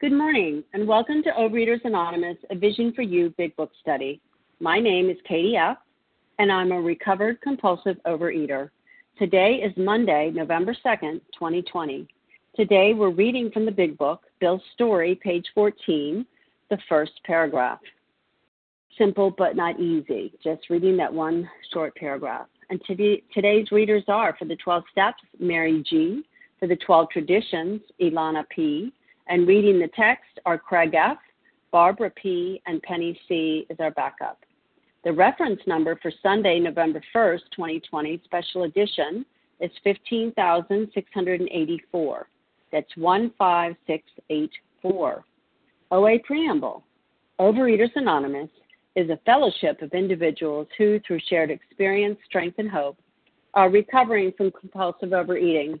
Good morning, and welcome to Overeaters Anonymous, a Vision for You Big Book Study. My name is Katie F., and I'm a recovered compulsive overeater. Today is Monday, November 2nd, 2020. Today we're reading from the Big Book, Bill's Story, page 14, the first paragraph. Simple but not easy, just reading that one short paragraph. And today, today's readers are for the 12 Steps, Mary G., for the 12 Traditions, Ilana P., and reading the text are Craig F., Barbara P., and Penny C. is our backup. The reference number for Sunday, November 1st, 2020, special edition is 15684. That's 15684. OA Preamble Overeaters Anonymous is a fellowship of individuals who, through shared experience, strength, and hope, are recovering from compulsive overeating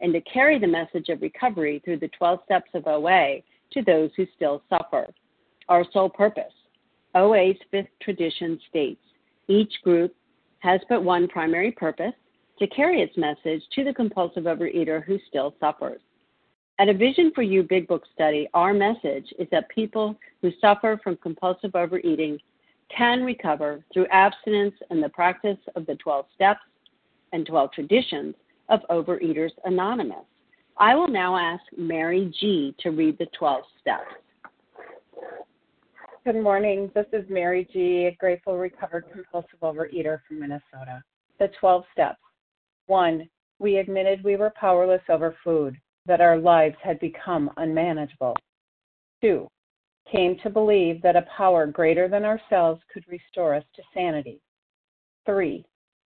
and to carry the message of recovery through the 12 steps of OA to those who still suffer. Our sole purpose OA's fifth tradition states each group has but one primary purpose to carry its message to the compulsive overeater who still suffers. At a Vision for You Big Book study, our message is that people who suffer from compulsive overeating can recover through abstinence and the practice of the 12 steps and 12 traditions of Overeaters Anonymous. I will now ask Mary G. to read the 12 steps. Good morning. This is Mary G., a grateful, recovered, compulsive overeater from Minnesota. The 12 steps. One, we admitted we were powerless over food, that our lives had become unmanageable. Two, came to believe that a power greater than ourselves could restore us to sanity. Three,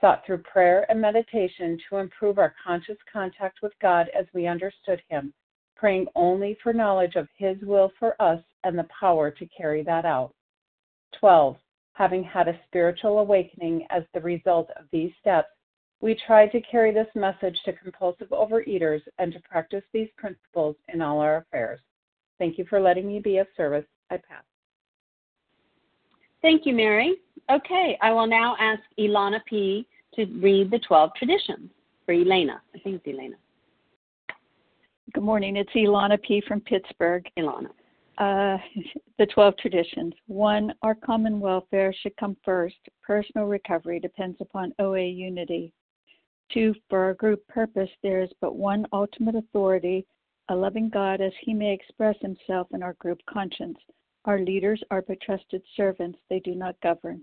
sought through prayer and meditation to improve our conscious contact with God as we understood Him, praying only for knowledge of His will for us and the power to carry that out. 12. Having had a spiritual awakening as the result of these steps, we tried to carry this message to compulsive overeaters and to practice these principles in all our affairs. Thank you for letting me be of service. I pass. Thank you, Mary. Okay, I will now ask Ilana P. to read the 12 traditions for Elena. I think it's Elena. Good morning. It's Ilana P. from Pittsburgh. Ilana. Uh, the 12 traditions. One, our common welfare should come first. Personal recovery depends upon OA unity. Two, for our group purpose, there is but one ultimate authority, a loving God as he may express himself in our group conscience. Our leaders are but trusted servants, they do not govern.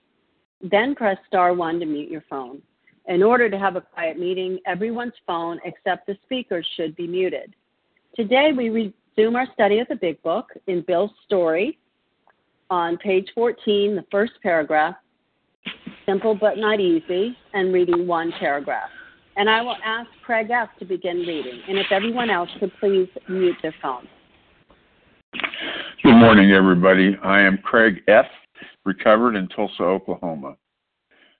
then press star one to mute your phone. In order to have a quiet meeting, everyone's phone except the speaker's should be muted. Today we resume our study of the Big Book in Bill's story on page 14, the first paragraph, simple but not easy, and reading one paragraph. And I will ask Craig F. to begin reading, and if everyone else could please mute their phone. Good morning, everybody. I am Craig F., recovered in Tulsa, Oklahoma.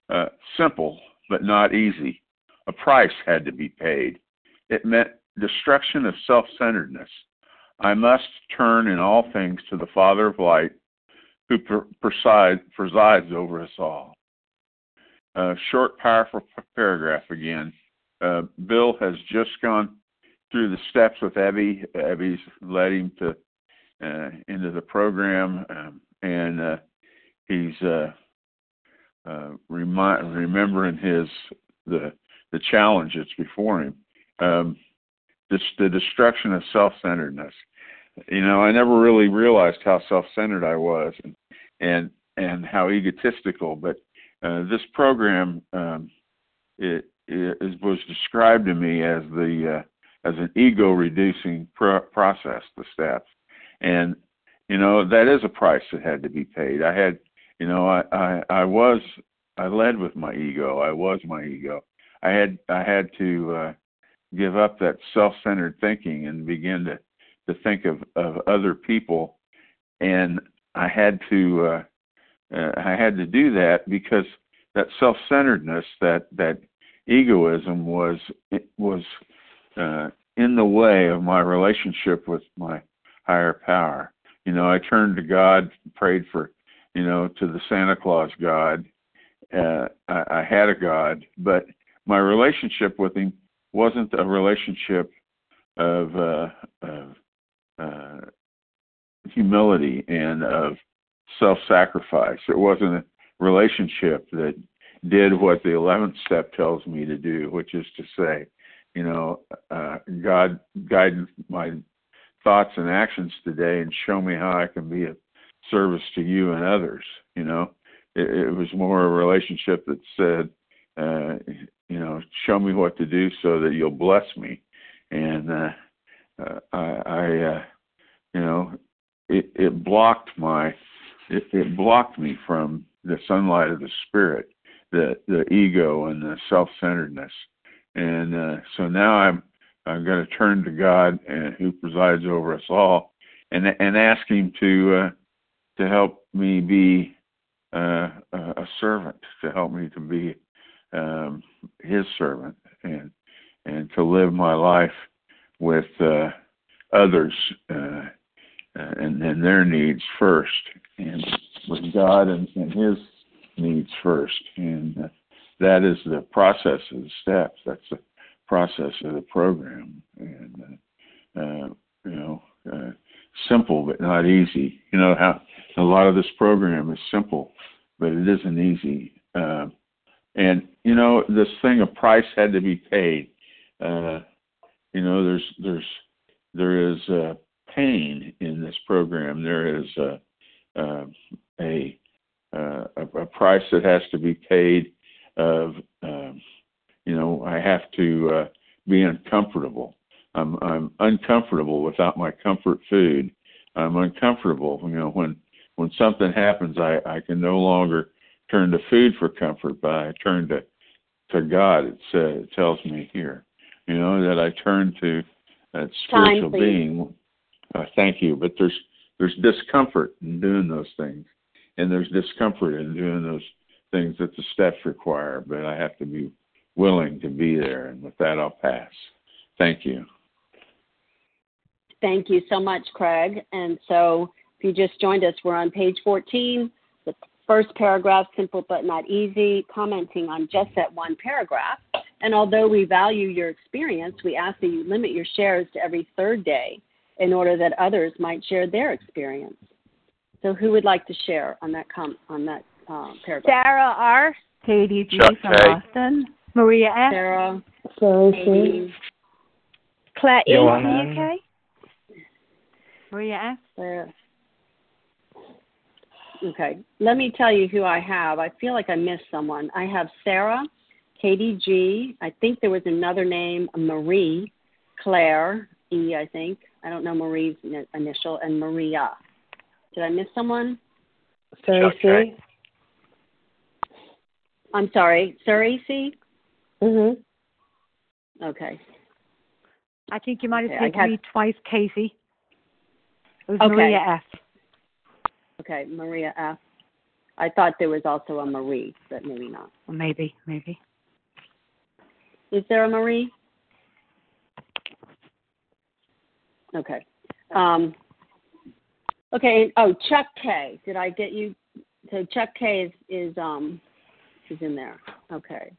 Uh, simple, but not easy. A price had to be paid. It meant destruction of self centeredness. I must turn in all things to the Father of light, who preside, presides over us all. A short, powerful paragraph again. Uh, Bill has just gone through the steps with Ebby. Ebby's led him to uh, into the program, um, and uh, he's uh, uh, remembering his the the challenge that's before him. Um, this, the destruction of self-centeredness. You know, I never really realized how self-centered I was, and and and how egotistical. But uh, this program, um, it, it, was described to me as the uh, as an ego-reducing pro- process. The steps, and you know that is a price that had to be paid. I had you know, I, I I was I led with my ego. I was my ego. I had I had to uh, give up that self-centered thinking and begin to to think of of other people, and I had to uh, uh, I had to do that because that self-centeredness, that that egoism was was uh, in the way of my relationship with my higher power. You know, I turned to God, prayed for you know, to the Santa Claus God. Uh, I, I had a God, but my relationship with him wasn't a relationship of, uh, of uh, humility and of self-sacrifice. It wasn't a relationship that did what the 11th step tells me to do, which is to say, you know, uh, God guide my thoughts and actions today and show me how I can be a service to you and others. You know, it, it was more a relationship that said, uh, you know, show me what to do so that you'll bless me. And uh, uh, I, I uh, you know, it, it blocked my, it, it blocked me from the sunlight of the spirit, the the ego and the self-centeredness. And uh, so now I'm I'm going to turn to God, and who presides over us all, and and ask Him to uh, to help me be uh, a servant, to help me to be um, His servant, and and to live my life with uh, others uh, and, and their needs first, and with God and, and His needs first, and uh, that is the process of the steps. That's the process of the program, and uh, uh, you know, uh, simple but not easy. You know how a lot of this program is simple, but it isn't easy. Uh, and you know, this thing, a price had to be paid. Uh, you know, there's there's there is uh, pain in this program. There is uh, uh, a, a price that has to be paid. Of um, you know, I have to uh, be uncomfortable. I'm I'm uncomfortable without my comfort food. I'm uncomfortable. You know, when when something happens, I I can no longer turn to food for comfort, but I turn to to God. It's, uh, it tells me here, you know, that I turn to that spiritual Time, being. Uh, thank you, but there's there's discomfort in doing those things, and there's discomfort in doing those things that the steps require. But I have to be willing to be there, and with that, I'll pass. Thank you. Thank you so much, Craig. And so, if you just joined us, we're on page 14, the first paragraph, simple but not easy, commenting on just that one paragraph. And although we value your experience, we ask that you limit your shares to every third day in order that others might share their experience. So, who would like to share on that com- on that uh, paragraph? Sarah R. Katie G. Chuck from K. Boston. Maria F. Sarah, Sarah Amy, Claire E. Joanna. UK. Maria F. Sarah. Okay, let me tell you who I have. I feel like I missed someone. I have Sarah, Katie G. I think there was another name, Marie, Claire E. I think I don't know Marie's ni- initial, and Maria. Did I miss someone? Sarah C. I'm sorry, Surrey C. Mhm. Okay, I think you might have Okay, I said had- me twice, Casey. It was Okay. Maria F. okay, Maria F. I thought there was also a Marie, but maybe not. Maybe, maybe. Is there a Marie? Okay. Um, okay. Oh, Chuck K. Did I get you? So Chuck K is is um is in there. Okay.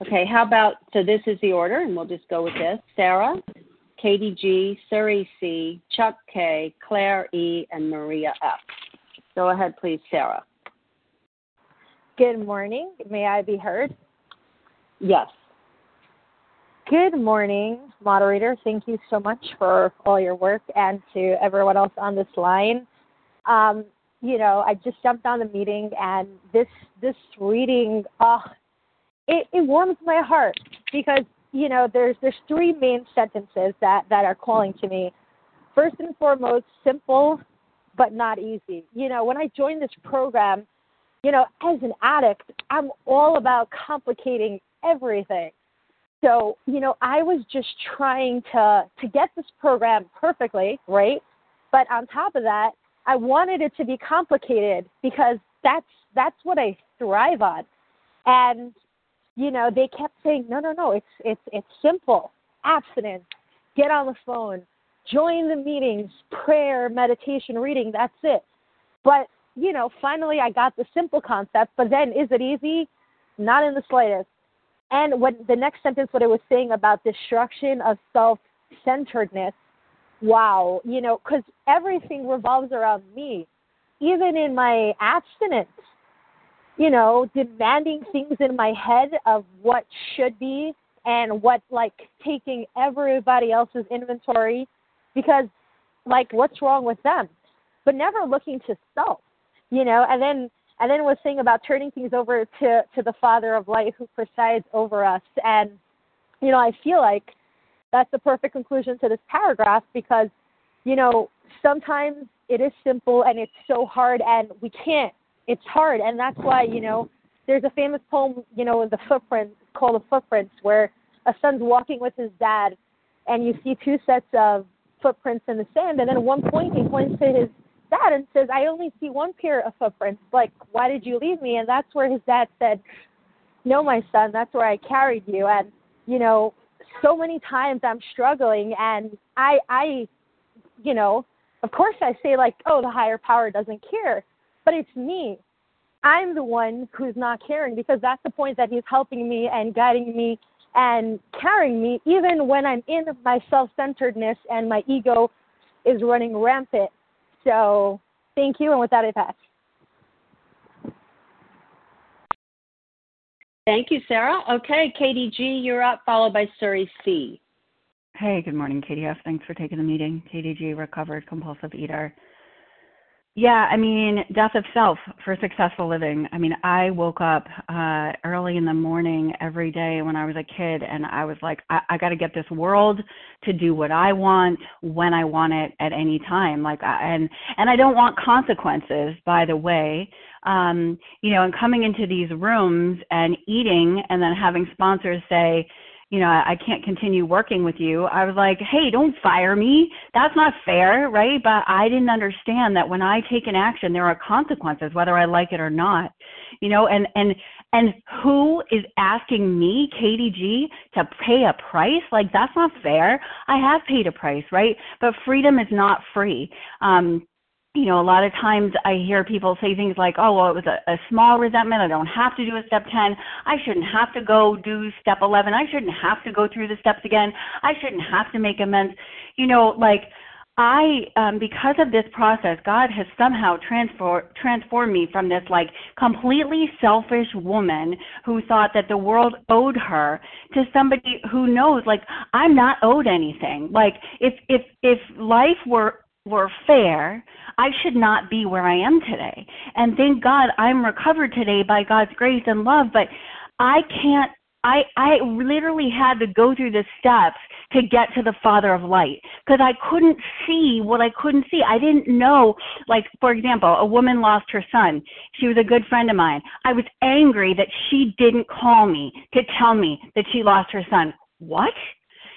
Okay. How about so this is the order, and we'll just go with this: Sarah, Katie G, Surrey C, Chuck K, Claire E, and Maria F. Go ahead, please, Sarah. Good morning. May I be heard? Yes. Good morning, moderator. Thank you so much for all your work and to everyone else on this line. Um, you know, I just jumped on the meeting and this this reading, uh, it, it warms my heart because you know there's there's three main sentences that that are calling to me. First and foremost, simple but not easy. You know, when I joined this program, you know, as an addict, I'm all about complicating everything. So, you know, I was just trying to to get this program perfectly, right? But on top of that, I wanted it to be complicated because that's that's what I thrive on. And you know, they kept saying, "No, no, no, it's it's it's simple. Abstinence. Get on the phone. Join the meetings, prayer, meditation, reading, that's it." But, you know, finally I got the simple concept, but then is it easy? Not in the slightest. And what the next sentence, what it was saying about destruction of self centeredness, wow, you know, because everything revolves around me, even in my abstinence, you know, demanding things in my head of what should be and what, like, taking everybody else's inventory because, like, what's wrong with them? But never looking to self, you know, and then and then was saying about turning things over to to the Father of Light who presides over us. And you know, I feel like that's the perfect conclusion to this paragraph because you know sometimes it is simple and it's so hard and we can't. It's hard, and that's why you know there's a famous poem, you know, in the Footprints called "The Footprints," where a son's walking with his dad, and you see two sets of footprints in the sand, and then at one point he points to his dad and says, I only see one pair of footprints. Like, why did you leave me? And that's where his dad said, No, my son, that's where I carried you. And, you know, so many times I'm struggling and I I you know, of course I say like, Oh, the higher power doesn't care. But it's me. I'm the one who's not caring because that's the point that he's helping me and guiding me and carrying me even when I'm in my self-centeredness and my ego is running rampant. So thank you, and with that, I pass. Thank you, Sarah. Okay, Katie G, you're up, followed by Suri C. Hey, good morning, Katie F. Thanks for taking the meeting. Katie G, recovered compulsive eater. Yeah, I mean, death of self for successful living. I mean, I woke up uh, early in the morning every day when I was a kid, and I was like, I, I got to get this world to do what I want when I want it at any time. Like, I, and and I don't want consequences. By the way, um, you know, and coming into these rooms and eating, and then having sponsors say, you know, I can't continue working with you. I was like, hey, don't fire me. That's not fair, right? But I didn't understand that when I take an action, there are consequences, whether I like it or not. You know, and and and who is asking me, Katie G, to pay a price? Like that's not fair. I have paid a price, right? But freedom is not free. Um, you know, a lot of times I hear people say things like, oh, well, it was a, a small resentment. I don't have to do a step 10. I shouldn't have to go do step 11. I shouldn't have to go through the steps again. I shouldn't have to make amends. You know, like, I, um, because of this process, God has somehow transfer, transformed me from this like completely selfish woman who thought that the world owed her to somebody who knows like I'm not owed anything. Like if if if life were were fair, I should not be where I am today. And thank God I'm recovered today by God's grace and love, but I can't I I literally had to go through the steps to get to the Father of Light because I couldn't see what I couldn't see. I didn't know like for example, a woman lost her son. She was a good friend of mine. I was angry that she didn't call me to tell me that she lost her son. What?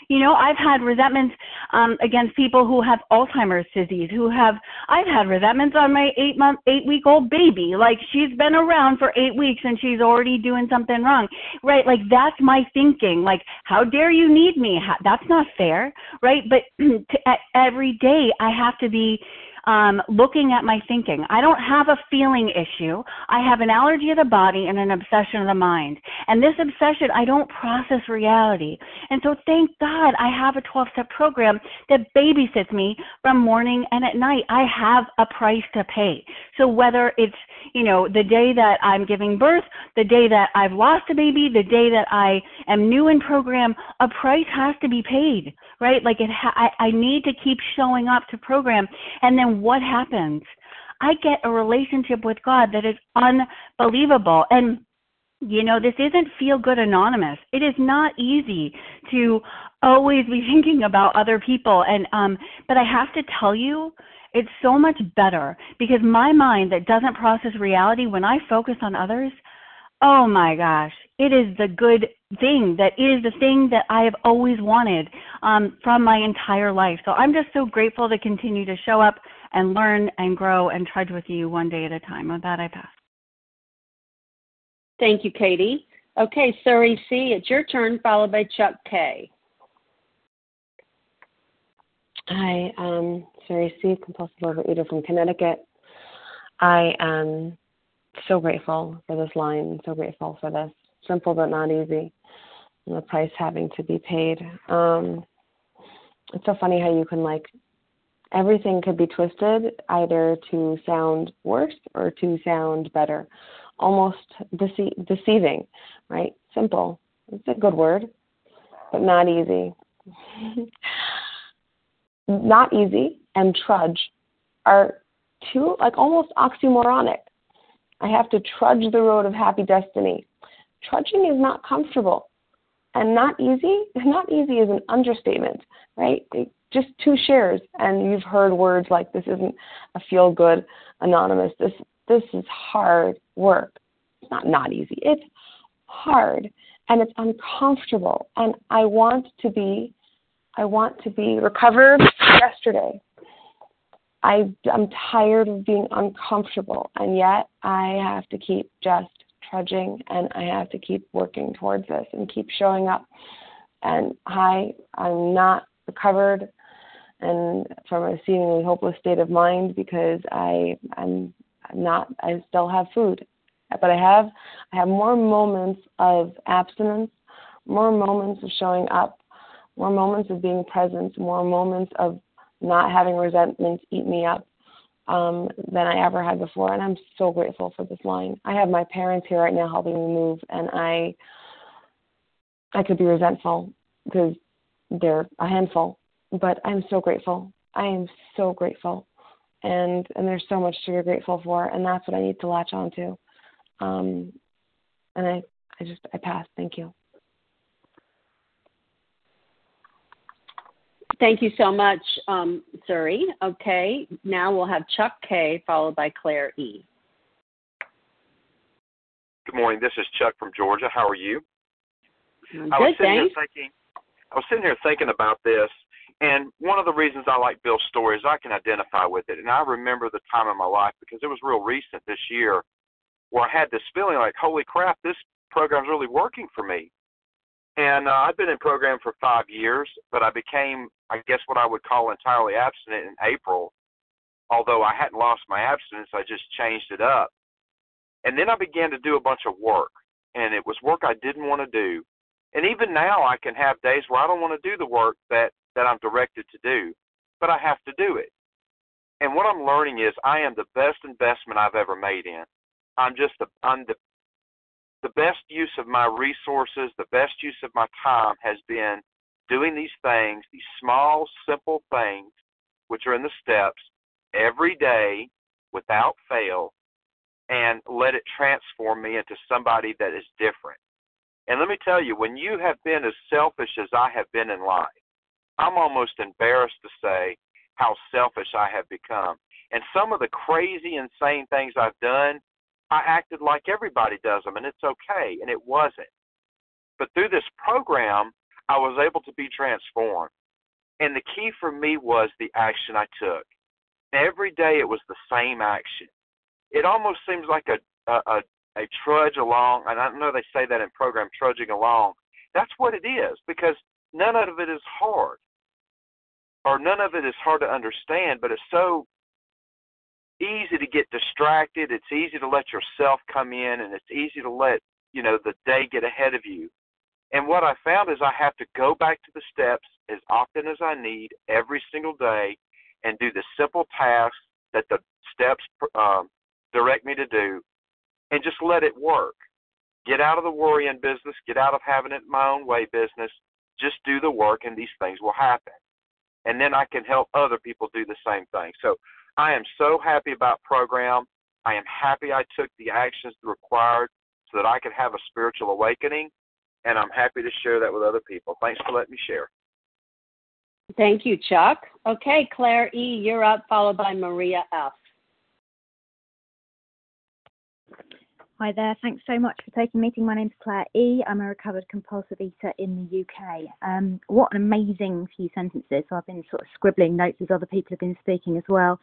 You know, I've had resentments um, against people who have Alzheimer's disease, who have, I've had resentments on my eight month, eight week old baby. Like she's been around for eight weeks and she's already doing something wrong, right? Like that's my thinking. Like, how dare you need me? That's not fair, right? But to, every day I have to be um, looking at my thinking. I don't have a feeling issue. I have an allergy of the body and an obsession of the mind. And this obsession, I don't process reality. And so thank God I have a 12 step program that babysits me from morning and at night. I have a price to pay. So whether it's, you know, the day that I'm giving birth, the day that I've lost a baby, the day that I am new in program, a price has to be paid, right? Like it, ha- I, I need to keep showing up to program. And then what happens? I get a relationship with God that is unbelievable. And you know, this isn't feel good anonymous. It is not easy to always be thinking about other people and um but I have to tell you it's so much better because my mind that doesn't process reality when I focus on others, oh my gosh, it is the good thing that it is the thing that I have always wanted um, from my entire life. So I'm just so grateful to continue to show up and learn and grow and trudge with you one day at a time. With that, I pass. Thank you, Katie. Okay, Suri C, it's your turn, followed by Chuck K. Hi, um, Suri C, compulsive overeater from Connecticut. I am so grateful for this line, so grateful for this. Simple but not easy. And the price having to be paid. Um, it's so funny how you can like everything could be twisted either to sound worse or to sound better. Almost dece- deceiving, right? Simple. It's a good word, but not easy. not easy and trudge are two, like almost oxymoronic. I have to trudge the road of happy destiny. Trudging is not comfortable. And not easy. Not easy is an understatement, right? just two shares and you've heard words like this isn't a feel good anonymous. This this is hard work. It's not not easy. It's hard and it's uncomfortable. And i want to be i want to be recovered yesterday. I i'm tired of being uncomfortable and yet i have to keep just trudging and i have to keep working towards this and keep showing up. And i i'm not recovered and from a seemingly hopeless state of mind because I I'm, I'm not I still have food. But I have I have more moments of abstinence, more moments of showing up, more moments of being present, more moments of not having resentment eat me up um, than I ever had before. And I'm so grateful for this line. I have my parents here right now helping me move, and I I could be resentful because they're a handful, but I'm so grateful. I am so grateful, and and there's so much to be grateful for, and that's what I need to latch on to. Um, and I I just I pass. Thank you. Thank you so much, um, Suri. Okay, now we'll have Chuck K followed by Claire E. Good morning. This is Chuck from Georgia. How are you? Good, I was sitting thanks. here thinking. I was sitting here thinking about this, and one of the reasons I like Bill's story is I can identify with it. And I remember the time in my life because it was real recent this year where I had this feeling like, holy crap, this program's really working for me. And uh, I've been in program for five years, but I became, I guess, what I would call entirely abstinent in April. Although I hadn't lost my abstinence, I just changed it up. And then I began to do a bunch of work, and it was work I didn't want to do. And even now, I can have days where I don't want to do the work that that I'm directed to do, but I have to do it. And what I'm learning is I am the best investment I've ever made in. I'm just the I'm the the best use of my resources, the best use of my time has been doing these things, these small, simple things, which are in the steps, every day without fail, and let it transform me into somebody that is different. And let me tell you, when you have been as selfish as I have been in life, I'm almost embarrassed to say how selfish I have become. And some of the crazy, insane things I've done I acted like everybody does them, and it's okay, and it wasn't. But through this program, I was able to be transformed. And the key for me was the action I took. Every day it was the same action. It almost seems like a a, a, a trudge along, and I know they say that in program, trudging along. That's what it is because none of it is hard, or none of it is hard to understand. But it's so easy to get distracted. It's easy to let yourself come in, and it's easy to let you know the day get ahead of you. And what I found is I have to go back to the steps as often as I need every single day, and do the simple tasks that the steps um, direct me to do, and just let it work. Get out of the worrying business. Get out of having it my own way business. Just do the work, and these things will happen. And then I can help other people do the same thing. So I am so happy about program. I am happy I took the actions required so that I could have a spiritual awakening, and I'm happy to share that with other people. Thanks for letting me share. Thank you, Chuck. Okay, Claire E., you're up, followed by Maria F. Hi there. Thanks so much for taking the meeting. My name's Claire E. I'm a recovered compulsive eater in the UK. Um, what an amazing few sentences. So I've been sort of scribbling notes as other people have been speaking as well.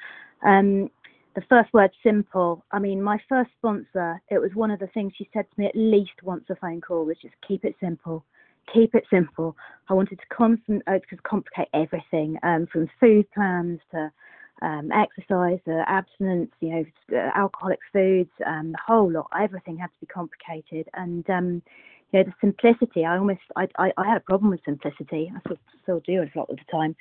Um, the first word, simple. I mean, my first sponsor, it was one of the things she said to me at least once a phone call was just keep it simple. Keep it simple. I wanted to constant, uh, complicate everything um, from food plans to um, exercise, uh, abstinence, you know, uh, alcoholic foods, um, the whole lot. Everything had to be complicated, and um, you know, the simplicity. I almost, I, I, I had a problem with simplicity. I still, still do a lot of the time,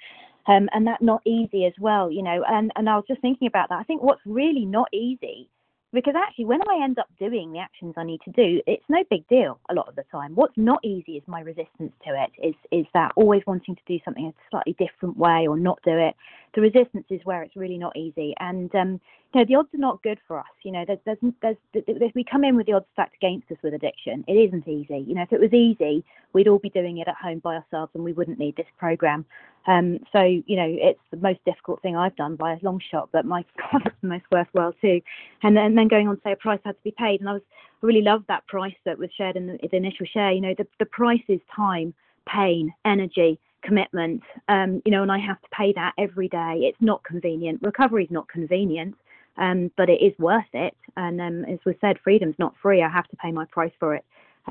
um, and that not easy as well. You know, and and I was just thinking about that. I think what's really not easy because actually when i end up doing the actions i need to do it's no big deal a lot of the time what's not easy is my resistance to it is is that always wanting to do something a slightly different way or not do it the resistance is where it's really not easy and um you know the odds are not good for us you know there's there's, there's, we come in with the odds stacked against us with addiction it isn't easy you know if it was easy we'd all be doing it at home by ourselves and we wouldn't need this program um, so, you know, it's the most difficult thing I've done by a long shot, but my God, it's the most worthwhile too. And then, and then going on to say a price had to be paid. And I was I really loved that price that was shared in the, the initial share. You know, the, the price is time, pain, energy, commitment, um, you know, and I have to pay that every day. It's not convenient. Recovery is not convenient. Um, but it is worth it. And um, as we said, freedom's not free. I have to pay my price for it.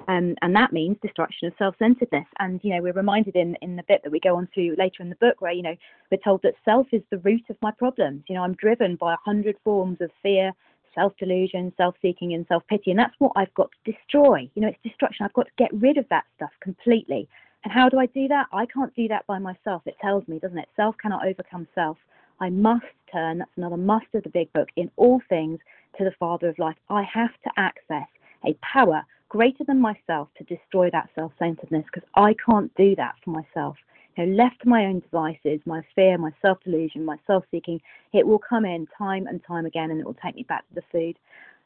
Um, and that means destruction of self-centeredness. And you know, we're reminded in in the bit that we go on to later in the book, where you know we're told that self is the root of my problems. You know, I'm driven by a hundred forms of fear, self delusion, self seeking, and self pity. And that's what I've got to destroy. You know, it's destruction. I've got to get rid of that stuff completely. And how do I do that? I can't do that by myself. It tells me, doesn't it? Self cannot overcome self. I must turn, that's another must of the big book, in all things to the Father of life. I have to access a power greater than myself to destroy that self centeredness because I can't do that for myself. You know, left to my own devices, my fear, my self delusion, my self seeking, it will come in time and time again and it will take me back to the food.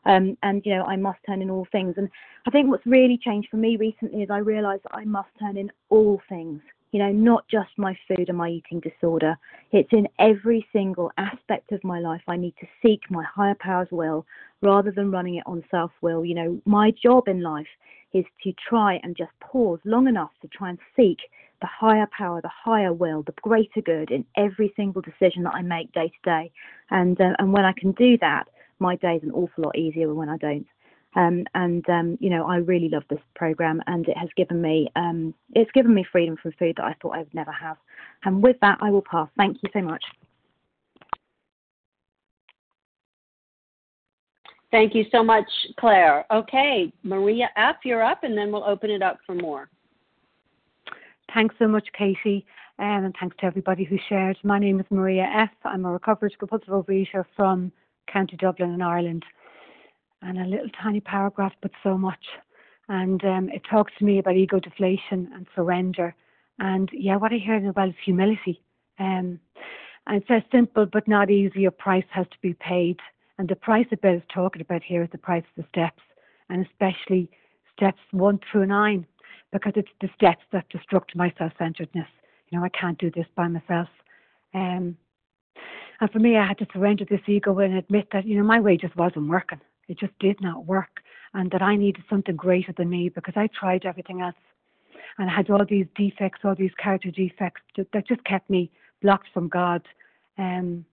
Um, and you know, I must turn in all things. And I think what's really changed for me recently is I realised I must turn in all things. You know, not just my food and my eating disorder. It's in every single aspect of my life. I need to seek my higher power's will rather than running it on self will. You know, my job in life is to try and just pause long enough to try and seek the higher power, the higher will, the greater good in every single decision that I make day to day. And uh, and when I can do that, my day is an awful lot easier when I don't. Um, and um, you know, I really love this program, and it has given me um, it's given me freedom from food that I thought I would never have. And with that, I will pass. Thank you so much. Thank you so much, Claire. Okay, Maria F., you're up, and then we'll open it up for more. Thanks so much, Katie, um, and thanks to everybody who shared. My name is Maria F. I'm a recovered compulsive overeater from County Dublin in Ireland and a little tiny paragraph, but so much. And um, it talks to me about ego deflation and surrender. And yeah, what I hear about is humility. Um, and it says simple but not easy, a price has to be paid. And the price that Bill is talking about here is the price of the steps, and especially steps one through nine, because it's the steps that destruct my self centeredness. You know, I can't do this by myself. Um, and for me, I had to surrender this ego and admit that, you know, my way just wasn't working. It just did not work. And that I needed something greater than me because I tried everything else. And I had all these defects, all these character defects that just kept me blocked from God. Um,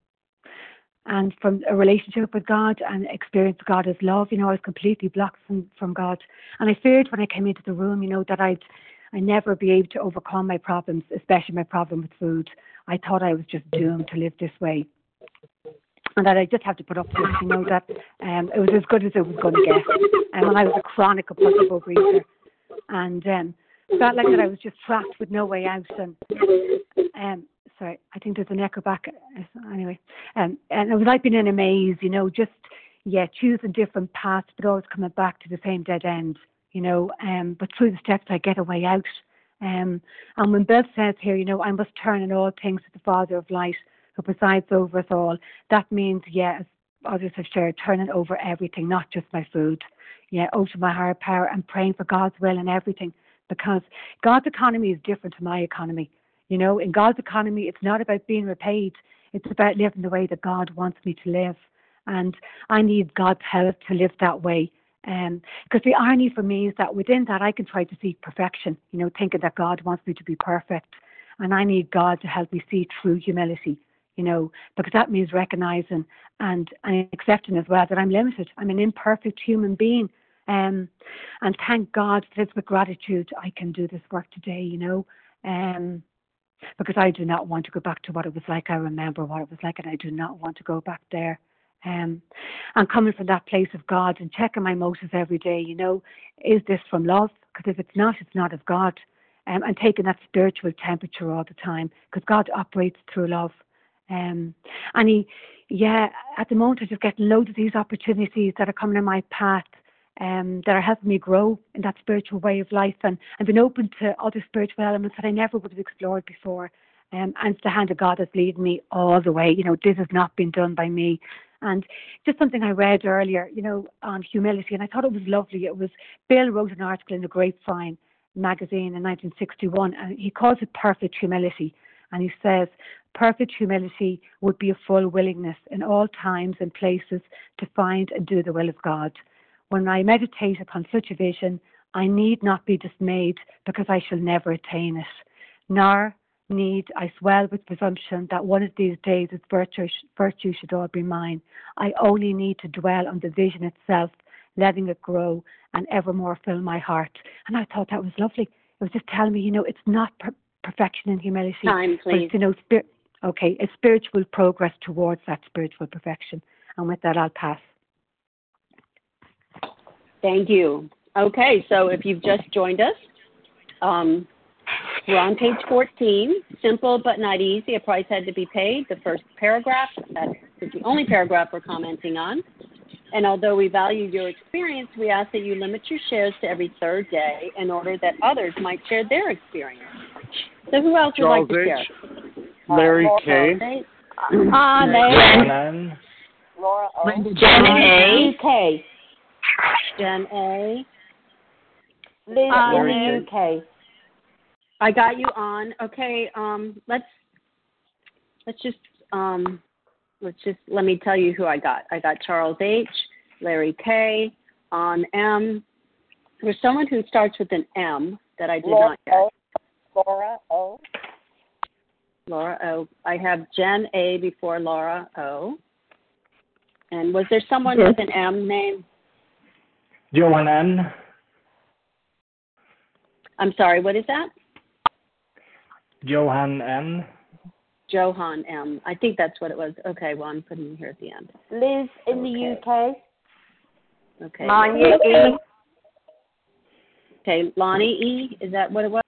and from a relationship with God and experience God as love, you know, I was completely blocked from, from God. And I feared when I came into the room, you know, that I'd I never be able to overcome my problems, especially my problem with food. I thought I was just doomed to live this way and that I just have to put up with, you know, that um, it was as good as it was going to get. And when I was a chronic compulsive overeater, and um, felt like that I was just trapped with no way out. And um, sorry, I think there's an echo back. Anyway, um, and it was like being in a maze, you know, just yeah, choosing different paths, but always coming back to the same dead end, you know. Um, but through the steps, I get a way out. Um, and when Bev says here, you know, I must turn in all things to the Father of light who presides over us all. That means, yes, others have shared, turning over everything, not just my food. Yeah, over my higher power and praying for God's will in everything because God's economy is different to my economy. You know, in God's economy, it's not about being repaid. It's about living the way that God wants me to live. And I need God's help to live that way. Because um, the irony for me is that within that, I can try to seek perfection, you know, thinking that God wants me to be perfect. And I need God to help me see true humility you know, because that means recognizing and, and accepting as well that I'm limited. I'm an imperfect human being. Um, and thank God that it's with gratitude I can do this work today, you know. Um, because I do not want to go back to what it was like. I remember what it was like, and I do not want to go back there. Um, and coming from that place of God and checking my motives every day, you know, is this from love? Because if it's not, it's not of God. Um, and taking that spiritual temperature all the time, because God operates through love. Um, and he, yeah, at the moment I just get loads of these opportunities that are coming in my path um, that are helping me grow in that spiritual way of life and, and been open to other spiritual elements that I never would have explored before. Um, and it's the hand of God that's leading me all the way. You know, this has not been done by me. And just something I read earlier, you know, on humility, and I thought it was lovely. It was Bill wrote an article in the Grapevine magazine in 1961, and he calls it perfect humility. And he says, perfect humility would be a full willingness in all times and places to find and do the will of God. When I meditate upon such a vision, I need not be dismayed because I shall never attain it, nor need I swell with presumption that one of these days its virtue, should all be mine. I only need to dwell on the vision itself, letting it grow and evermore fill my heart. And I thought that was lovely. It was just telling me, you know, it's not per- perfection and humility. Time, please. But, you know, spirit. Okay, a spiritual progress towards that spiritual perfection. And with that, I'll pass. Thank you. Okay, so if you've just joined us, um, we're on page 14. Simple but not easy. A price had to be paid. The first paragraph, that's the only paragraph we're commenting on. And although we value your experience, we ask that you limit your shares to every third day in order that others might share their experience. So who else Charles would like to H. share? Larry Uh, K. Larry. Uh, Jen. Laura O. Jen A. UK. Jen A. Liz in the UK. I got you on. Okay, um, let's let's just um, let's just let me tell you who I got. I got Charles H, Larry K, Anne M. There's someone who starts with an M that I did Laura not get. O. Laura O. Laura O. I have Jen A before Laura O. And was there someone with an M name? Johan N. I'm sorry, what is that? Johan M. Johan M. I think that's what it was. Okay, well, I'm putting it here at the end. Liz in the UK. Okay. Manya E. Okay, Lonnie E. Is that what it was?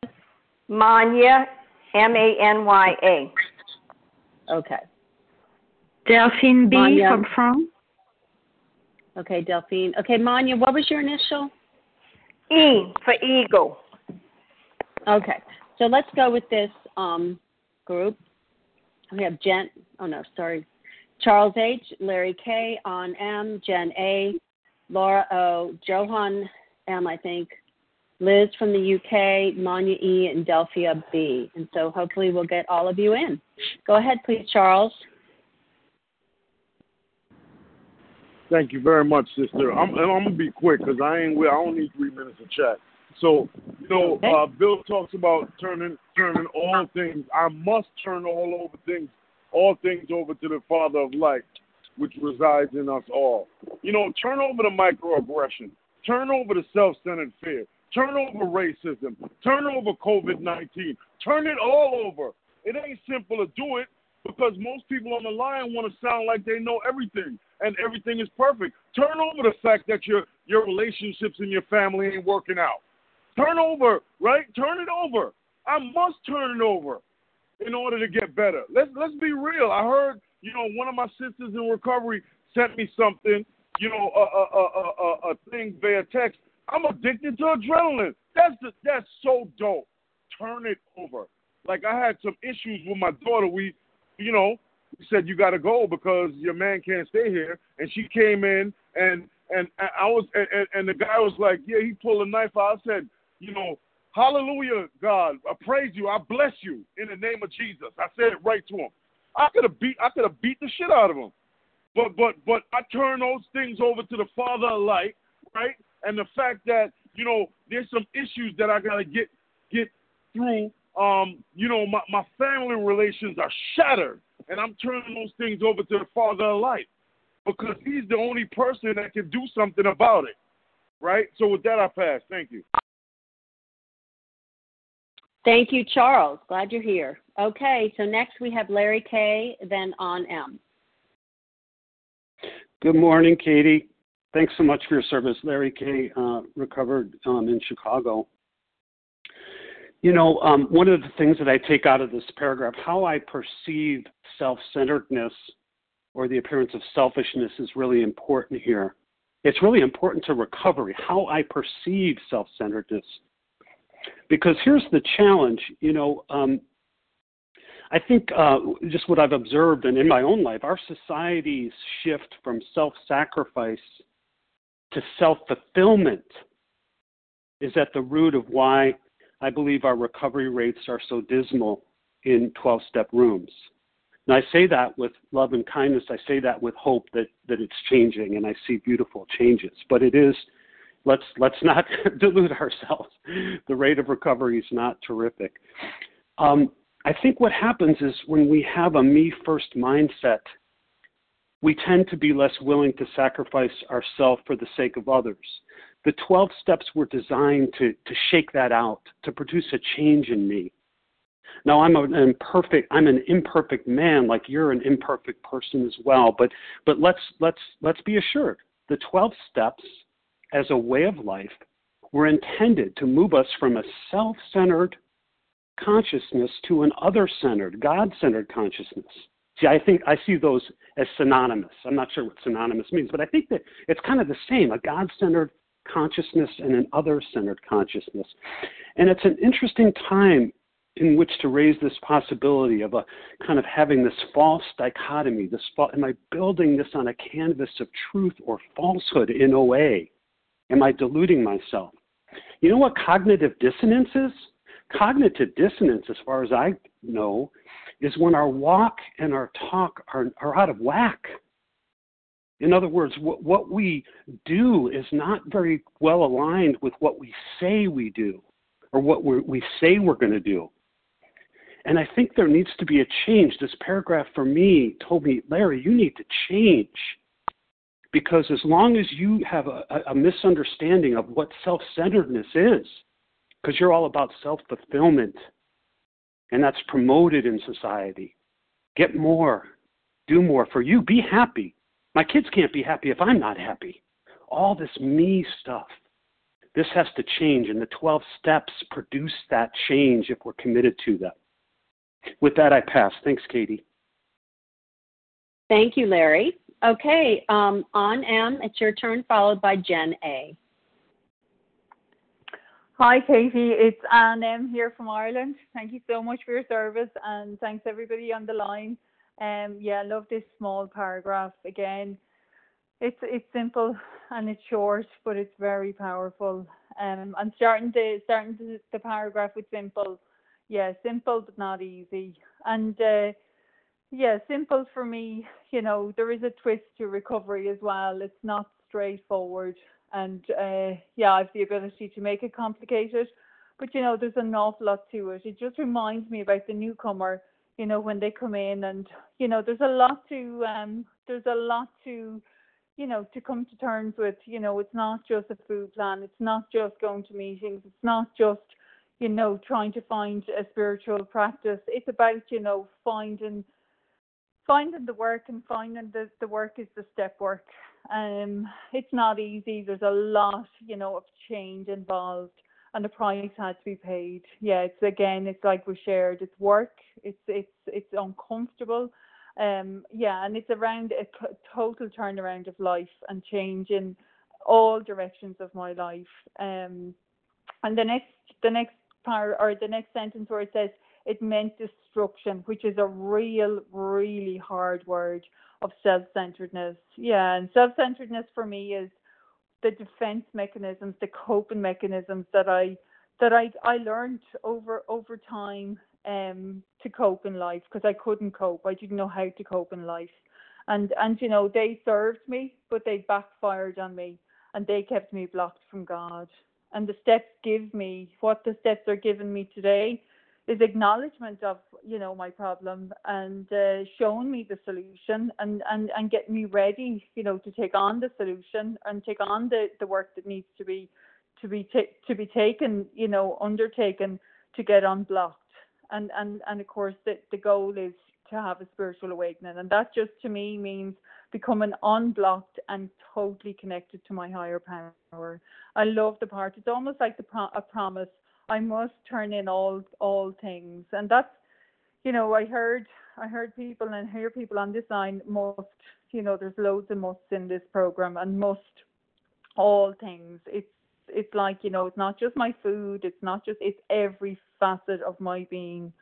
Manya, M A N Y A. Okay. Delphine B Manya. from France. Okay, Delphine. Okay, Manya, what was your initial? E for eagle. Okay, so let's go with this um, group. We have Jen. Oh no, sorry. Charles H, Larry K, Anne M, Jen A, Laura O, Johan M, I think, Liz from the UK, Manya E, and Delphine B. And so hopefully we'll get all of you in. Go ahead, please, Charles. Thank you very much, sister. I'm, I'm gonna be quick because I ain't. I don't need three minutes of chat. So, you know, Okay. uh, Bill talks about turning turning all things. I must turn all over things, all things over to the Father of Light, which resides in us all. You know, turn over the microaggression. Turn over the self-centered fear. Turn over racism. Turn over COVID-19. Turn it all over. It ain't simple to do it because most people on the line want to sound like they know everything and everything is perfect. Turn over the fact that your your relationships and your family ain't working out. Turn over, right? Turn it over. I must turn it over in order to get better. Let's let's be real. I heard, you know, one of my sisters in recovery sent me something, you know, a a a, a, a thing via text. I'm addicted to adrenaline. That's the, that's so dope. Turn it over. Like I had some issues with my daughter. We, you know, we said you got to go because your man can't stay here, and she came in and and I was and, and, the guy was like, yeah, he pulled a knife out. I said, you know, hallelujah, God, I praise you, I bless you in the name of Jesus. I said it right to him. I could have beat I could have beat the shit out of him. But but but I turn those things over to the Father of Light, right? And the fact that, you know, there's some issues that I gotta get get through. Um, you know, my, my family relations are shattered. And I'm turning those things over to the Father of Light. Because he's the only person that can do something about it. Right? So with that I pass. Thank you. Thank you, Charles. Glad you're here. Okay, so next we have Larry K, then Anne M. Good morning, Katie. Thanks so much for your service. Larry K. Uh, recovered um, in Chicago. You know, um, one of the things that I take out of this paragraph, how I perceive self centeredness or the appearance of selfishness is really important here. It's really important to recovery, how I perceive self centeredness. Because here's the challenge, you know, um, I think uh, just what I've observed and in my own life, our society's shift from self sacrifice to self fulfillment is at the root of why I believe our recovery rates are so dismal in 12 step rooms. And I say that with love and kindness. I say that with hope that, that it's changing and I see beautiful changes. But it is, let's, let's not delude ourselves. The rate of recovery is not terrific. Um, I think what happens is when we have a me first mindset, we tend to be less willing to sacrifice ourselves for the sake of others. The 12 steps were designed to, to shake that out, to produce a change in me. Now I'm an imperfect I'm an imperfect man like you're an imperfect person as well, but but let's let's let's be assured. The 12 steps as a way of life were intended to move us from a self centered consciousness to an other centered, God centered consciousness. See, I think I see those as synonymous. I'm not sure what synonymous means, but I think that it's kind of the same a God centered consciousness and an other centered consciousness. And it's an interesting time in which to raise this possibility of a kind of having this false dichotomy. This am I building this on a canvas of truth or falsehood in OA? Am I deluding myself? You know what cognitive dissonance is? Cognitive dissonance, as far as I know, is when our walk and our talk are, are out of whack. In other words, what, what we do is not very well aligned with what we say we do or what we say we're going to do. And I think there needs to be a change. This paragraph for me told me, Larry, you need to change. Because as long as you have a, a misunderstanding of what self centeredness is, because you're all about self fulfillment, and that's promoted in society. Get more, do more for you, be happy. My kids can't be happy if I'm not happy. All this me stuff. This has to change, and the 12 steps produce that change if we're committed to them. With that, I pass. Thanks, Katie. Thank you, Larry. Okay, um, Anne M, it's your turn, followed by Jen A. Hi, Katie. It's Anne M here from Ireland. Thank you so much for your service, and thanks everybody on the line. Um, yeah, I love this small paragraph. Again, it's it's simple and it's short, but it's very powerful. Um, I'm starting the starting the, the paragraph with simple. Yeah, simple but not easy. And uh, yeah, simple for me. You know, there is a twist to recovery as well. It's not straightforward and uh, yeah, I have the ability to make it complicated. But you know, there's an awful lot to it. It just reminds me about the newcomer. You know, when they come in, and you know, there's a lot to um, there's a lot to you know to come to terms with. You know, it's not just a food plan. It's not just going to meetings. It's not just you know trying to find a spiritual practice. It's about you know finding finding the work and finding the the work is the step work um, it's not easy. There's a lot, you know, of change involved, and the price had to be paid. Yeah, it's again, it's like we shared. It's work. It's it's it's uncomfortable. Um, yeah, and it's around a total turnaround of life and change in all directions of my life. Um, and the next the next part or the next sentence where it says it meant destruction, which is a real, really hard word of self-centeredness. Yeah, and self-centeredness for me is the defense mechanisms, the coping mechanisms that I that I I learned over over time um to cope in life because I couldn't cope. I didn't know how to cope in life. And and you know, they served me, but they backfired on me and they kept me blocked from God. And the steps give me what the steps are giving me today is acknowledgement of you know my problem and uh, showing me the solution and and and getting me ready you know to take on the solution and take on the the work that needs to be to be ta- to be taken you know undertaken to get unblocked. And and and of course the the goal is to have a spiritual awakening. And that just to me means becoming unblocked and totally connected to my higher power. I love the part. It's almost like the pro- a promise I must turn in all all things, and that's you know I heard I heard people and hear people on this line must you know there's loads of musts in this program and must all things. It's it's like you know it's not just my food, it's not just it's every facet of my being.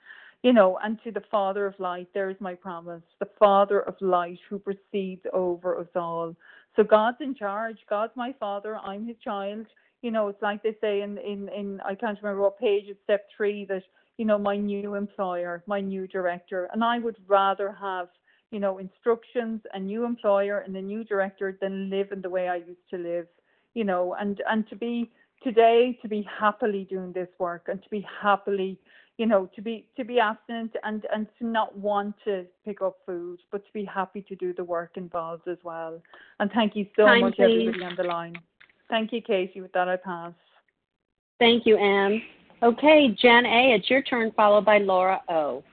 You know, and to the Father of Light, there is my promise, the Father of Light who precedes over us all. So God's in charge. God's my Father. I'm His child you know, it's like they say in, in, in I can't remember what page it's step three that, you know, my new employer, my new director. And I would rather have, you know, instructions, a new employer and a new director than live in the way I used to live, you know, and, and to be today to be happily doing this work and to be happily you know to be to be abstinent and and to not want to pick up food but to be happy to do the work involved as well and thank you so much everybody on the line Thank you, Casey. With that, I pass. Thank you, Anne. Okay, Jen A., it's your turn, followed by Laura O.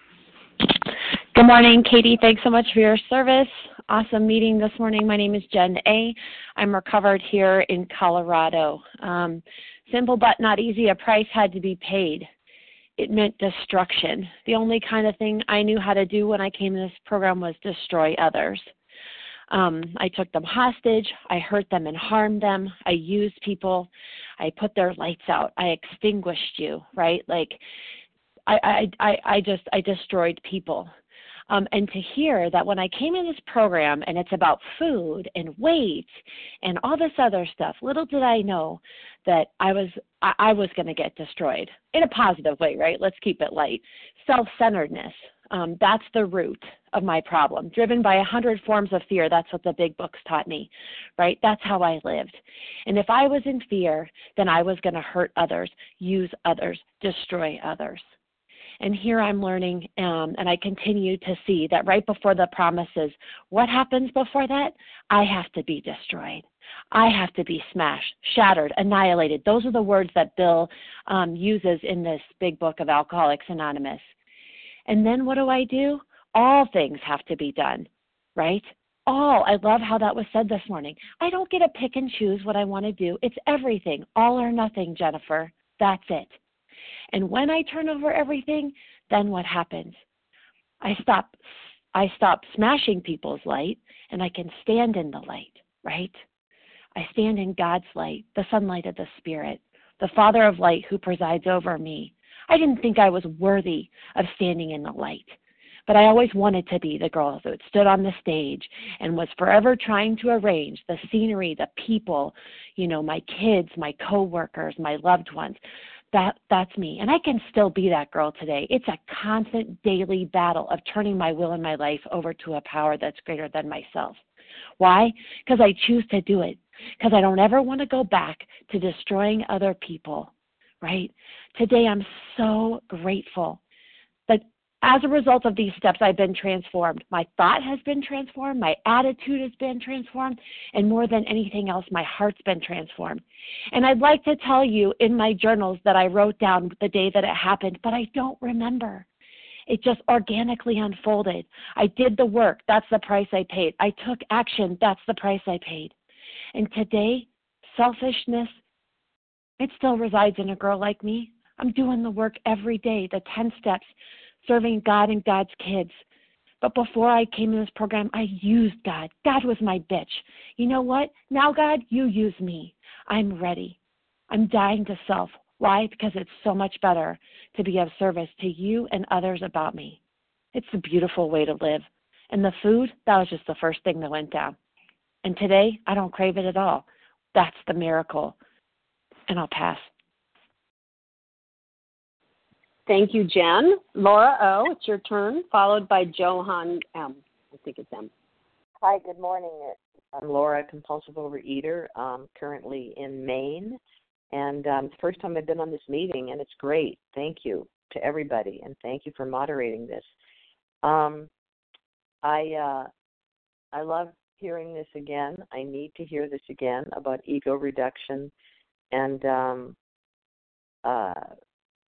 Good morning, Katie. Thanks so much for your service. awesome meeting this morning. My name is Jen A. I'm recovered here in Colorado. Um, simple but not easy. A price had to be paid. It meant destruction. The only kind of thing I knew how to do when I came to this program was destroy others. Um, I took them hostage. I hurt them and harmed them. I used people. I put their lights out. I extinguished you, right? Like, I, I, I, I just, I destroyed people. Um, and to hear that when I came in this program and it's about food and weight and all this other stuff, little did I know that I was I, I was going to get destroyed in a positive way, right? Let's keep it light. Self-centeredness. Um, that's the root of my problem. Driven by a hundred forms of fear. That's what the big books taught me, right? That's how I lived. And if I was in fear, then I was going to hurt others, use others, destroy others. And here I'm learning, um, and I continue to see that right before the promises, what happens before that? I have to be destroyed. I have to be smashed, shattered, annihilated. Those are the words that Bill um, uses in this big book of Alcoholics Anonymous. And then what do I do? All things have to be done, right? All. I love how that was said this morning. I don't get to pick and choose what I want to do. It's everything, all or nothing, Jennifer. That's it. And when I turn over everything, then what happens? I stop I stop smashing people's light and I can stand in the light, right? I stand in God's light, the sunlight of the Spirit, the Father of light who presides over me. I didn't think I was worthy of standing in the light, but I always wanted to be the girl that stood on the stage and was forever trying to arrange the scenery, the people, you know, my kids, my coworkers, my loved ones. That that's me. And i can still be that girl today. It's a constant daily battle of turning my will and my life over to a power that's greater than myself. Why? Because i choose to do it. Because i don't ever want to go back to destroying other people right today i'm so grateful that as a result of these steps, I've been transformed. My thought has been transformed, my attitude has been transformed, and more than anything else, my heart's been transformed. And I'd like to tell you in my journals that I wrote down the day that it happened, but I don't remember. It just organically unfolded. I did the work, that's the price I paid. I took action, that's the price I paid. And today, selfishness, it still resides in a girl like me. I'm doing the work every day, the 10 steps serving God and God's kids. But before I came in this program, I used God. God was my bitch. You know what? Now, God, you use me. I'm ready. I'm dying to self. Why? Because it's so much better to be of service to you and others about me. It's a beautiful way to live. And the food, that was just the first thing that went down. And today, I don't crave it at all. That's the miracle. And I'll pass. Thank you, Jen. Laura O., it's your turn, followed by Johan M. I think it's M. Hi, good morning. I'm Laura, compulsive overeater, um, currently in Maine. And um, it's the first time I've been on this meeting, and it's great. Thank you to everybody, and thank you for moderating this. Um, I uh, I love hearing this again. I need to hear this again about ego reduction, and um, uh,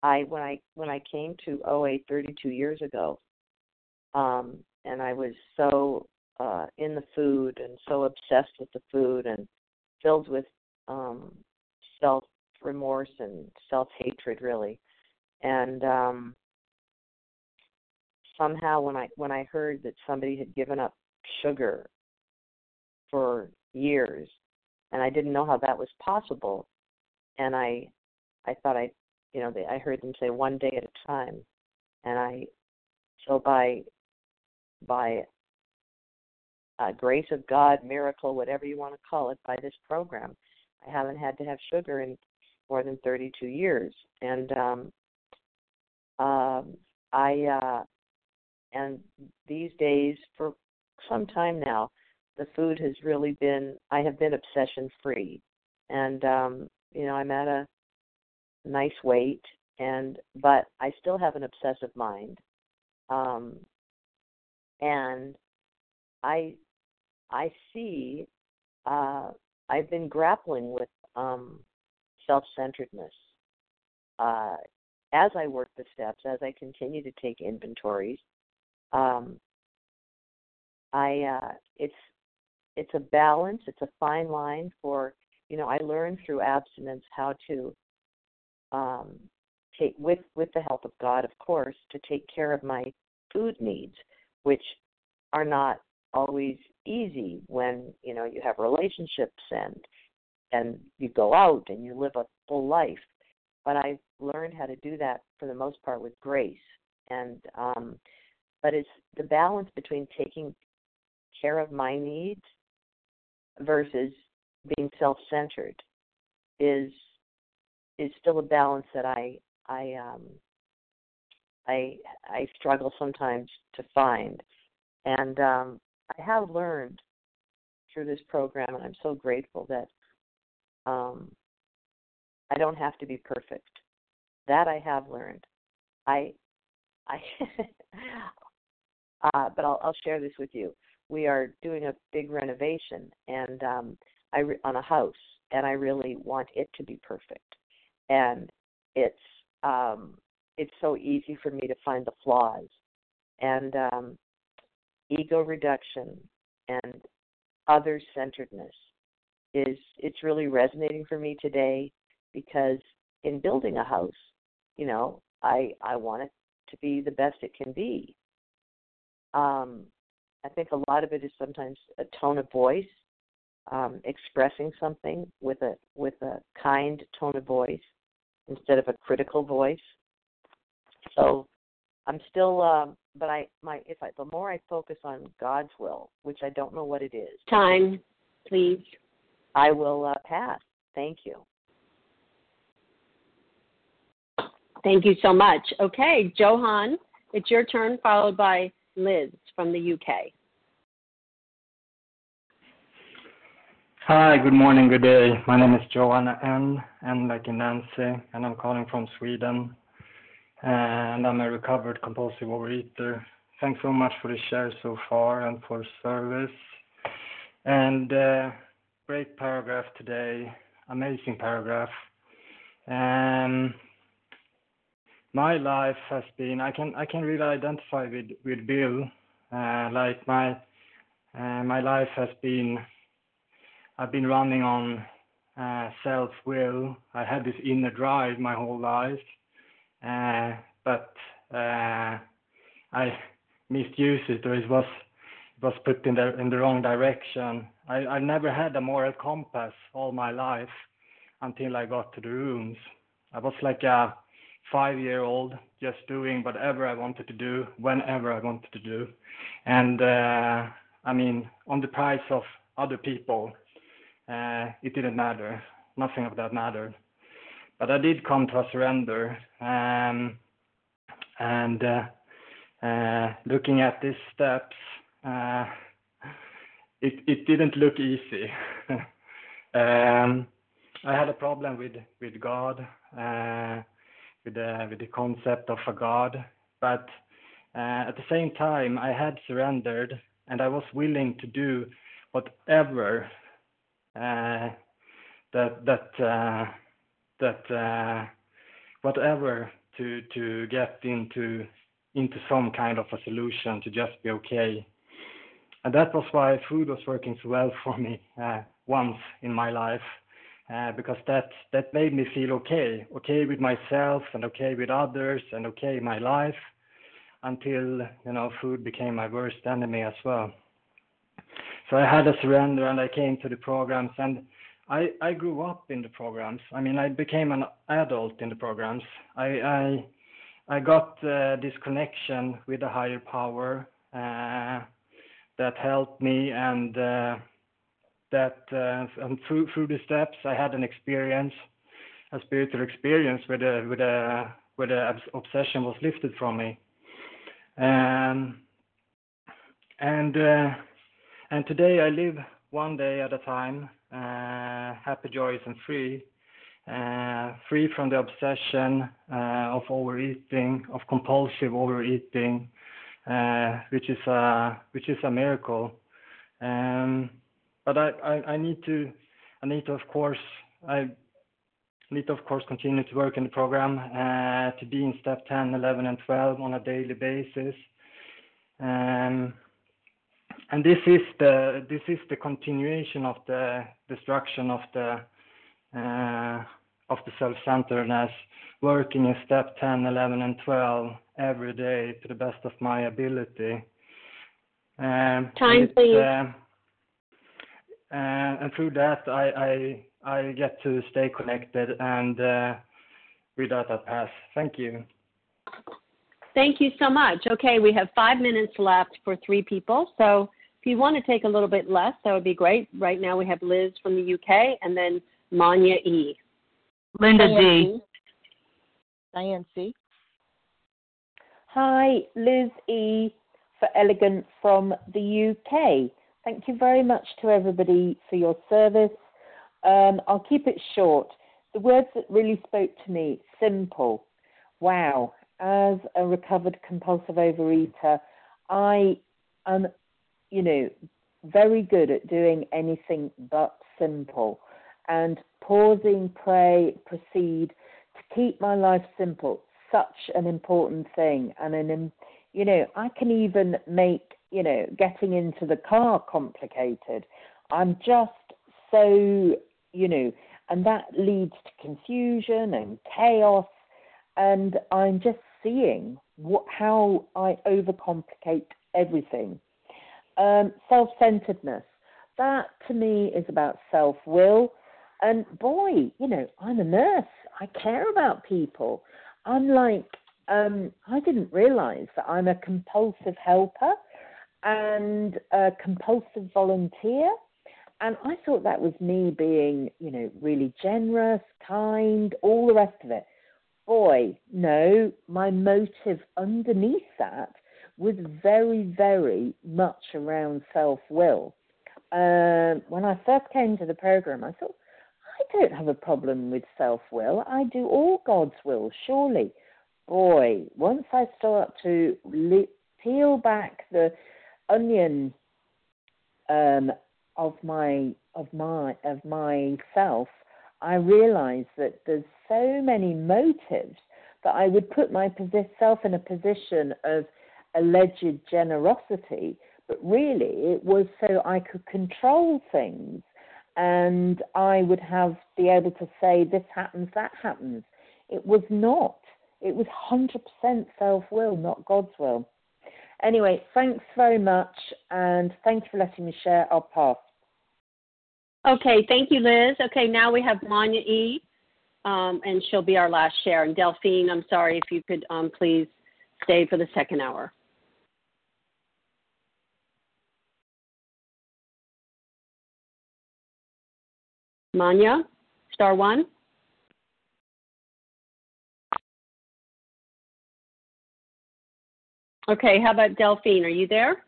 I when I when I came to OA 32 years ago, um, and I was so uh, in the food and so obsessed with the food and filled with um, self remorse and self hatred, really. And um, somehow, when I when I heard that somebody had given up sugar for years, and I didn't know how that was possible, and I I thought I you know, they, I heard them say one day at a time, and I, so by, by uh, grace of God, miracle, whatever you want to call it, by this program, I haven't had to have sugar in more than 32 years, and um, um, I, uh, and these days for some time now, the food has really been. I have been obsession free, and um, you know, I'm at a nice weight and but I still have an obsessive mind. Um, and I I see uh, I've been grappling with um, self-centeredness uh, as I work the steps, as I continue to take inventories. Um, I uh, it's it's a balance. It's a fine line for you know. I learned through abstinence how to um, take with with the help of God, of course, to take care of my food needs, which are not always easy when you know you have relationships and and you go out and you live a full life but i've learned how to do that for the most part with grace and um but it's the balance between taking care of my needs versus being self-centered is is still a balance that i i um i i struggle sometimes to find and um I have learned through this program, and I'm so grateful that um, I don't have to be perfect. That I have learned. I, I, uh, but I'll, I'll share this with you. We are doing a big renovation, and um, I re- on a house, and I really want it to be perfect. And it's um, it's so easy for me to find the flaws, and um, ego reduction and other centeredness is it's really resonating for me today because in building a house you know i i want it to be the best it can be um i think a lot of it is sometimes a tone of voice um expressing something with a with a kind tone of voice instead of a critical voice so i'm still um but I my if I the more I focus on God's will, which I don't know what it is. Time, please. I will uh, pass. Thank you. Thank you so much. Okay, Johan, it's your turn, followed by Liz from the UK. Hi, good morning, good day. My name is Joanna N, and like in Nancy, and I'm calling from Sweden and I'm a recovered compulsive overeater. Thanks so much for the share so far and for service. And uh, great paragraph today, amazing paragraph. Um, my life has been I can I can really identify with with Bill. Uh, like my uh, my life has been I've been running on uh, self will. I had this inner drive my whole life uh, but uh, I misused it, or it was it was put in the in the wrong direction. I I never had a moral compass all my life until I got to the rooms. I was like a five-year-old, just doing whatever I wanted to do, whenever I wanted to do, and uh, I mean, on the price of other people, uh, it didn't matter. Nothing of that mattered. But I did come to a surrender, um, and uh, uh, looking at these steps, uh, it it didn't look easy. um, I had a problem with with God, uh, with the with the concept of a God, but uh, at the same time I had surrendered and I was willing to do whatever that that that uh, whatever to to get into into some kind of a solution to just be okay. And that was why food was working so well for me uh, once in my life, uh, because that that made me feel okay, okay with myself and okay with others and okay in my life, until you know food became my worst enemy as well. So I had a surrender and I came to the programs and I, I grew up in the programs. I mean, I became an adult in the programs. I I, I got uh, this connection with a higher power uh, that helped me, and uh, that uh, and through through the steps, I had an experience, a spiritual experience where the where the where the obsession was lifted from me. Um, and uh, and today I live one day at a time uh, happy, joyous, and free. Uh, free from the obsession uh, of overeating, of compulsive overeating, which is a which is a miracle. Um, but I, I, I need to I need to of course I need to of course continue to work in the program uh, to be in step 10, 11, and 12 on a daily basis. Um, this is the this is the continuation of the destruction of the uh, of the self-centeredness, working in step 10, 11, and 12 every day to the best of my ability. Um, Time, and please. Uh, uh, and through that, I, I I get to stay connected, and uh, with that, I pass. Thank you. Thank you so much. Okay, we have five minutes left for three people. So if you want to take a little bit less, that would be great. Right now we have Liz from the UK and then Manya E. Linda Diane D. C. Diane C. Hi, Liz E. for Elegant from the UK. Thank you very much to everybody for your service. Um, I'll keep it short. The words that really spoke to me simple. Wow. As a recovered compulsive overeater, I am, you know, very good at doing anything but simple. And pausing, pray, proceed to keep my life simple, such an important thing. And an, um, you know, I can even make, you know, getting into the car complicated. I'm just so, you know, and that leads to confusion and chaos. And I'm just seeing what, how I overcomplicate everything. Um, self centeredness. That to me is about self will. And boy, you know, I'm a nurse. I care about people. I'm like, um, I didn't realize that I'm a compulsive helper and a compulsive volunteer. And I thought that was me being, you know, really generous, kind, all the rest of it. Boy, no, my motive underneath that was very, very much around self will. Um, when I first came to the program, I thought, I don't have a problem with self will. I do all God's will, surely. Boy, once I start to peel back the onion um, of my of my of myself, I realize that there's so many motives that I would put myself in a position of alleged generosity, but really it was so I could control things and I would have be able to say this happens, that happens. It was not. It was 100% self will, not God's will. Anyway, thanks very much, and thank you for letting me share. I'll pass. Okay, thank you, Liz. Okay, now we have Manya E. Um, and she'll be our last share. And Delphine, I'm sorry if you could um, please stay for the second hour. Manya, star one. Okay, how about Delphine? Are you there?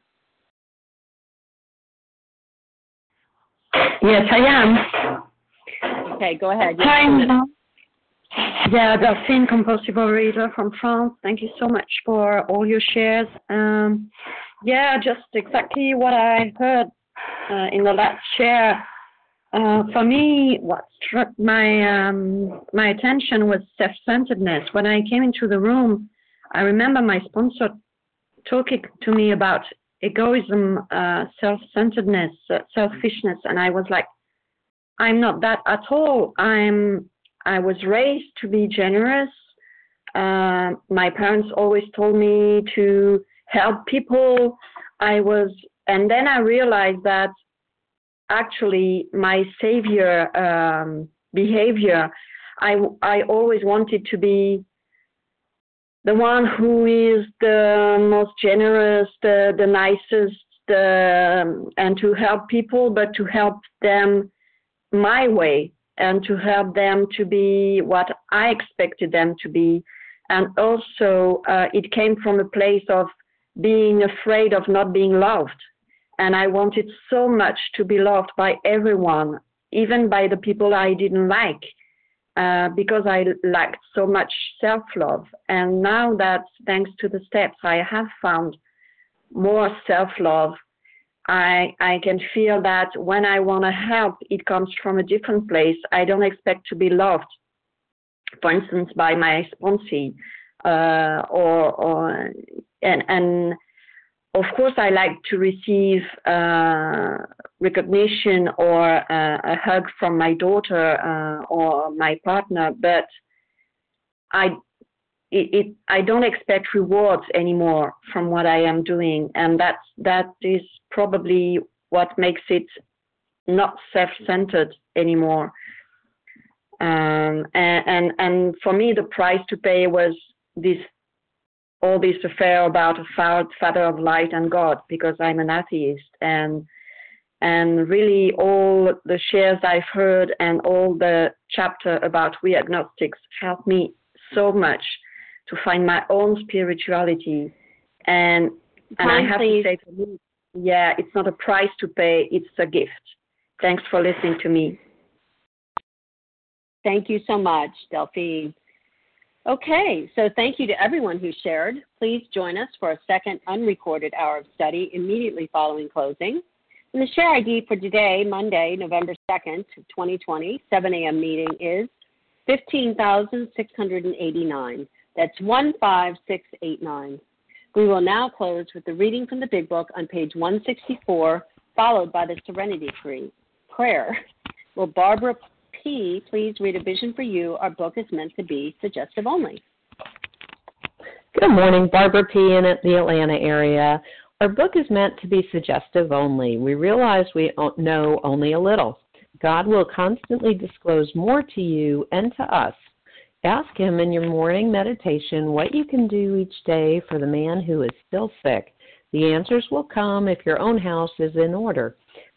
Yes, I am. Okay, go ahead. Hi, two minutes. Mom. Yeah, Delphine, compulsive reader from France. Thank you so much for all your shares. Um, yeah, just exactly what I heard uh, in the last share. Uh, for me, what struck my um, my attention was self-centeredness. When I came into the room, I remember my sponsor talking to me about egoism, uh, self-centeredness, uh, selfishness, and I was like, I'm not that at all. I'm I was raised to be generous. Uh, my parents always told me to help people. I was, and then I realized that actually my savior um, behavior. I I always wanted to be the one who is the most generous, the the nicest, the, and to help people, but to help them my way and to help them to be what I expected them to be. And also, uh, it came from a place of being afraid of not being loved. And I wanted so much to be loved by everyone, even by the people I didn't like, uh, because I lacked so much self love. And now that, thanks to the steps, I have found more self love I I can feel that when I want to help, it comes from a different place. I don't expect to be loved, for instance, by my sponsee, uh, or or and and of course, I like to receive uh, recognition or uh, a hug from my daughter uh, or my partner, but I it, it, I don't expect rewards anymore from what I am doing, and that's that is probably what makes it not self-centered anymore. Um, and, and and for me, the price to pay was this all this affair about a father of light and God because I'm an atheist and and really all the shares I've heard and all the chapter about we agnostics helped me so much to find my own spirituality and and I have to say to me, yeah, it's not a price to pay, it's a gift. Thanks for listening to me. Thank you so much, Delphine. Okay, so thank you to everyone who shared. Please join us for a second unrecorded hour of study immediately following closing. And the share ID for today, Monday, November 2nd, 2020, 7 a.m. meeting is 15,689. That's 15689. We will now close with the reading from the Big Book on page 164, followed by the Serenity Prayer. Will Barbara P, please read A Vision for You. Our book is meant to be suggestive only. Good morning, Barbara P. in the Atlanta area. Our book is meant to be suggestive only. We realize we know only a little. God will constantly disclose more to you and to us. Ask Him in your morning meditation what you can do each day for the man who is still sick. The answers will come if your own house is in order.